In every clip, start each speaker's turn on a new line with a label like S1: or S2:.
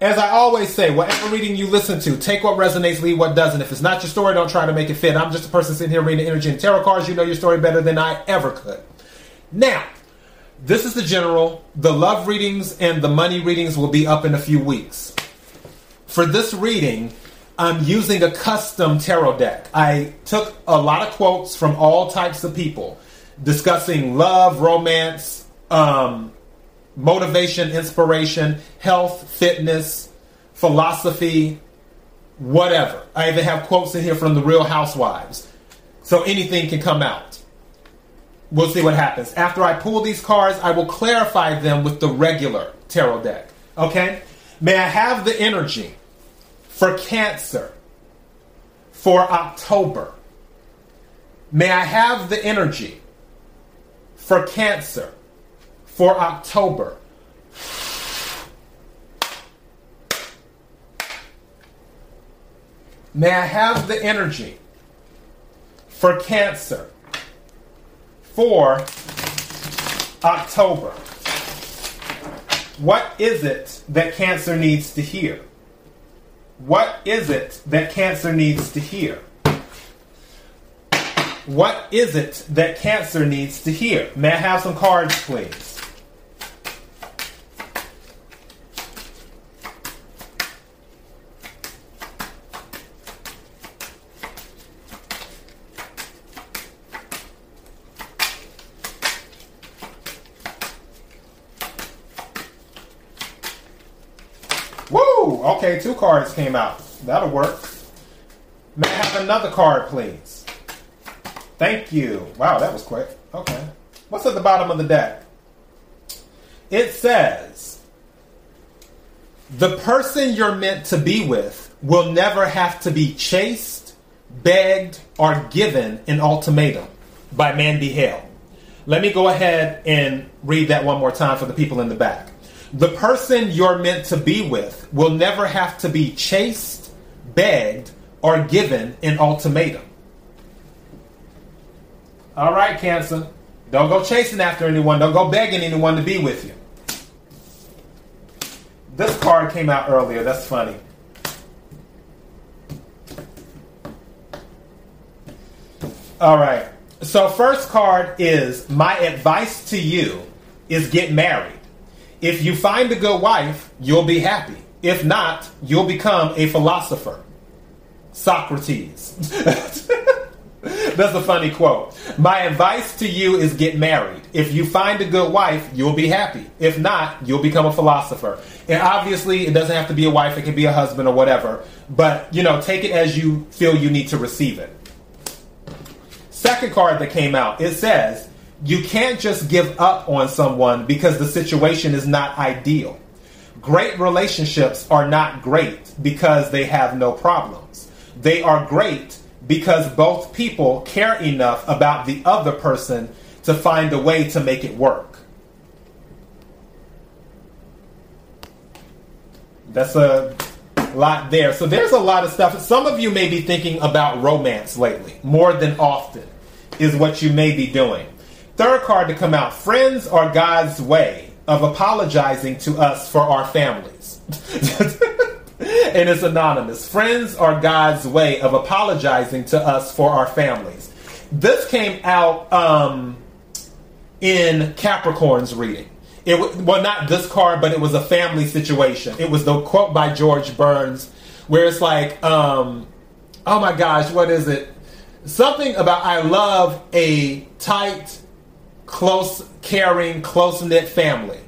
S1: as I always say, whatever reading you listen to, take what resonates, leave what doesn't. If it's not your story, don't try to make it fit. I'm just a person sitting here reading energy and tarot cards. You know your story better than I ever could. Now, this is the general. The love readings and the money readings will be up in a few weeks. For this reading, I'm using a custom tarot deck. I took a lot of quotes from all types of people discussing love, romance, um, motivation, inspiration, health, fitness, philosophy, whatever. I even have quotes in here from the Real Housewives. So anything can come out. We'll see what happens. After I pull these cards, I will clarify them with the regular tarot deck. Okay? May I have the energy for Cancer for October? May I have the energy for Cancer for October. May I have the energy for Cancer for October? What is it that Cancer needs to hear? What is it that Cancer needs to hear? What is it that Cancer needs to hear? May I have some cards, please? Okay, two cards came out. That'll work. May I have another card, please? Thank you. Wow, that was quick. Okay. What's at the bottom of the deck? It says, The person you're meant to be with will never have to be chased, begged, or given an ultimatum by Mandy Hale. Let me go ahead and read that one more time for the people in the back. The person you're meant to be with will never have to be chased, begged, or given an ultimatum. All right, Cancer. Don't go chasing after anyone. Don't go begging anyone to be with you. This card came out earlier. That's funny. All right. So, first card is My advice to you is get married. If you find a good wife, you'll be happy. If not, you'll become a philosopher. Socrates. That's a funny quote. My advice to you is get married. If you find a good wife, you'll be happy. If not, you'll become a philosopher. And obviously, it doesn't have to be a wife, it can be a husband or whatever. But, you know, take it as you feel you need to receive it. Second card that came out, it says, you can't just give up on someone because the situation is not ideal. Great relationships are not great because they have no problems. They are great because both people care enough about the other person to find a way to make it work. That's a lot there. So there's a lot of stuff. Some of you may be thinking about romance lately, more than often, is what you may be doing. Third card to come out Friends are God's way of apologizing to us for our families. and it's anonymous. Friends are God's way of apologizing to us for our families. This came out um, in Capricorn's reading. It well, not this card, but it was a family situation. It was the quote by George Burns, where it's like, um, "Oh my gosh, what is it? Something about I love a tight, close, caring, close knit family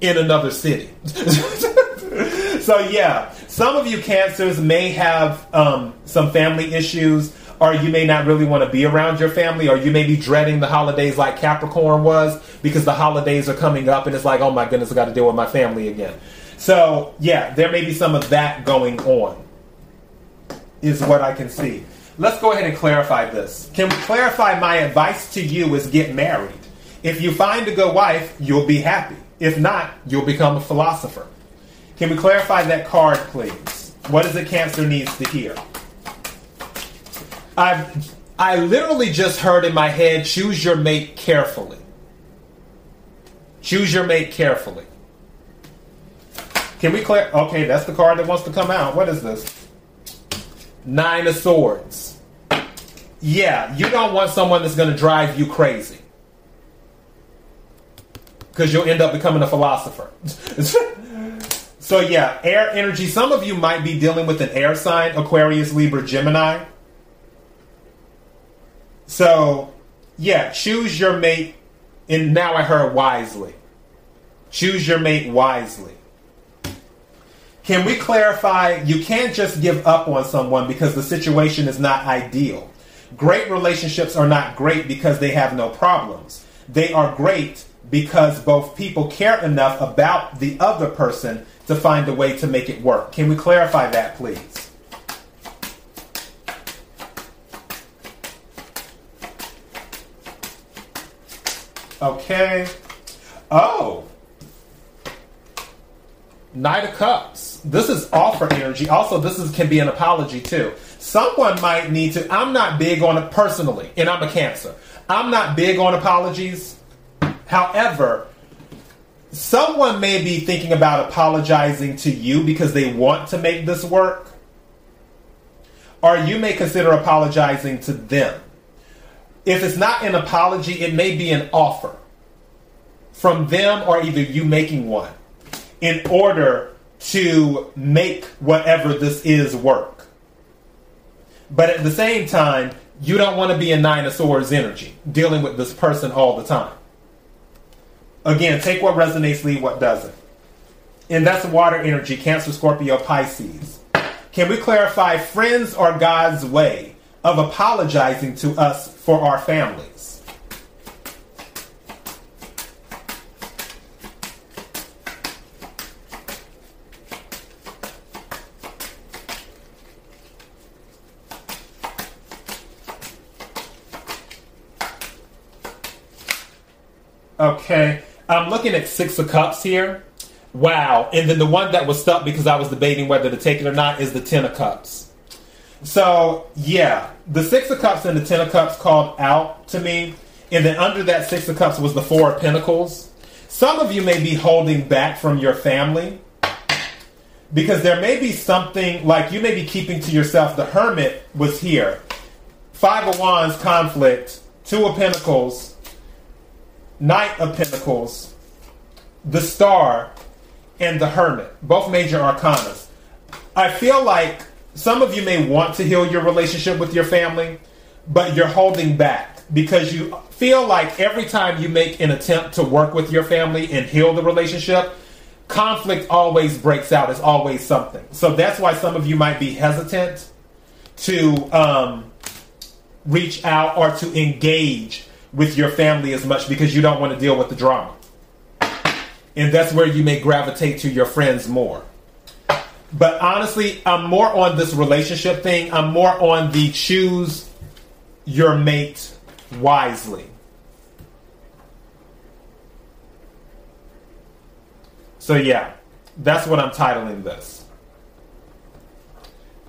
S1: in another city. so, yeah, some of you cancers may have um, some family issues, or you may not really want to be around your family, or you may be dreading the holidays like Capricorn was because the holidays are coming up and it's like, oh my goodness, I got to deal with my family again. So, yeah, there may be some of that going on. is what I can see. Let's go ahead and clarify this. Can we clarify my advice to you is get married? If you find a good wife, you'll be happy. If not, you'll become a philosopher. Can we clarify that card, please? What is it Cancer needs to hear? I've I literally just heard in my head, choose your mate carefully. Choose your mate carefully. Can we clear? Okay, that's the card that wants to come out. What is this? Nine of Swords. Yeah, you don't want someone that's going to drive you crazy. Because you'll end up becoming a philosopher. so, yeah, air energy. Some of you might be dealing with an air sign Aquarius, Libra, Gemini. So, yeah, choose your mate. And now I heard wisely. Choose your mate wisely. Can we clarify? You can't just give up on someone because the situation is not ideal. Great relationships are not great because they have no problems. They are great because both people care enough about the other person to find a way to make it work. Can we clarify that, please? Okay. Oh. Knight of Cups. This is offer energy. Also, this is, can be an apology too. Someone might need to. I'm not big on it personally, and I'm a Cancer. I'm not big on apologies. However, someone may be thinking about apologizing to you because they want to make this work, or you may consider apologizing to them. If it's not an apology, it may be an offer from them or either you making one in order to make whatever this is work. But at the same time, you don't want to be a Nine of Swords energy, dealing with this person all the time. Again, take what resonates, leave what doesn't. And that's water energy, Cancer, Scorpio, Pisces. Can we clarify friends are God's way of apologizing to us for our families. Okay, I'm looking at Six of Cups here. Wow. And then the one that was stuck because I was debating whether to take it or not is the Ten of Cups. So yeah, the Six of Cups and the Ten of Cups called out to me, and then under that Six of Cups was the Four of Pentacles. Some of you may be holding back from your family because there may be something like you may be keeping to yourself. The Hermit was here, Five of Wands conflict, Two of Pentacles, Knight of Pentacles, the Star, and the Hermit, both major arcanas. I feel like some of you may want to heal your relationship with your family, but you're holding back because you feel like every time you make an attempt to work with your family and heal the relationship, conflict always breaks out. It's always something. So that's why some of you might be hesitant to um, reach out or to engage with your family as much because you don't want to deal with the drama. And that's where you may gravitate to your friends more. But honestly, I'm more on this relationship thing. I'm more on the choose your mate wisely. So, yeah, that's what I'm titling this.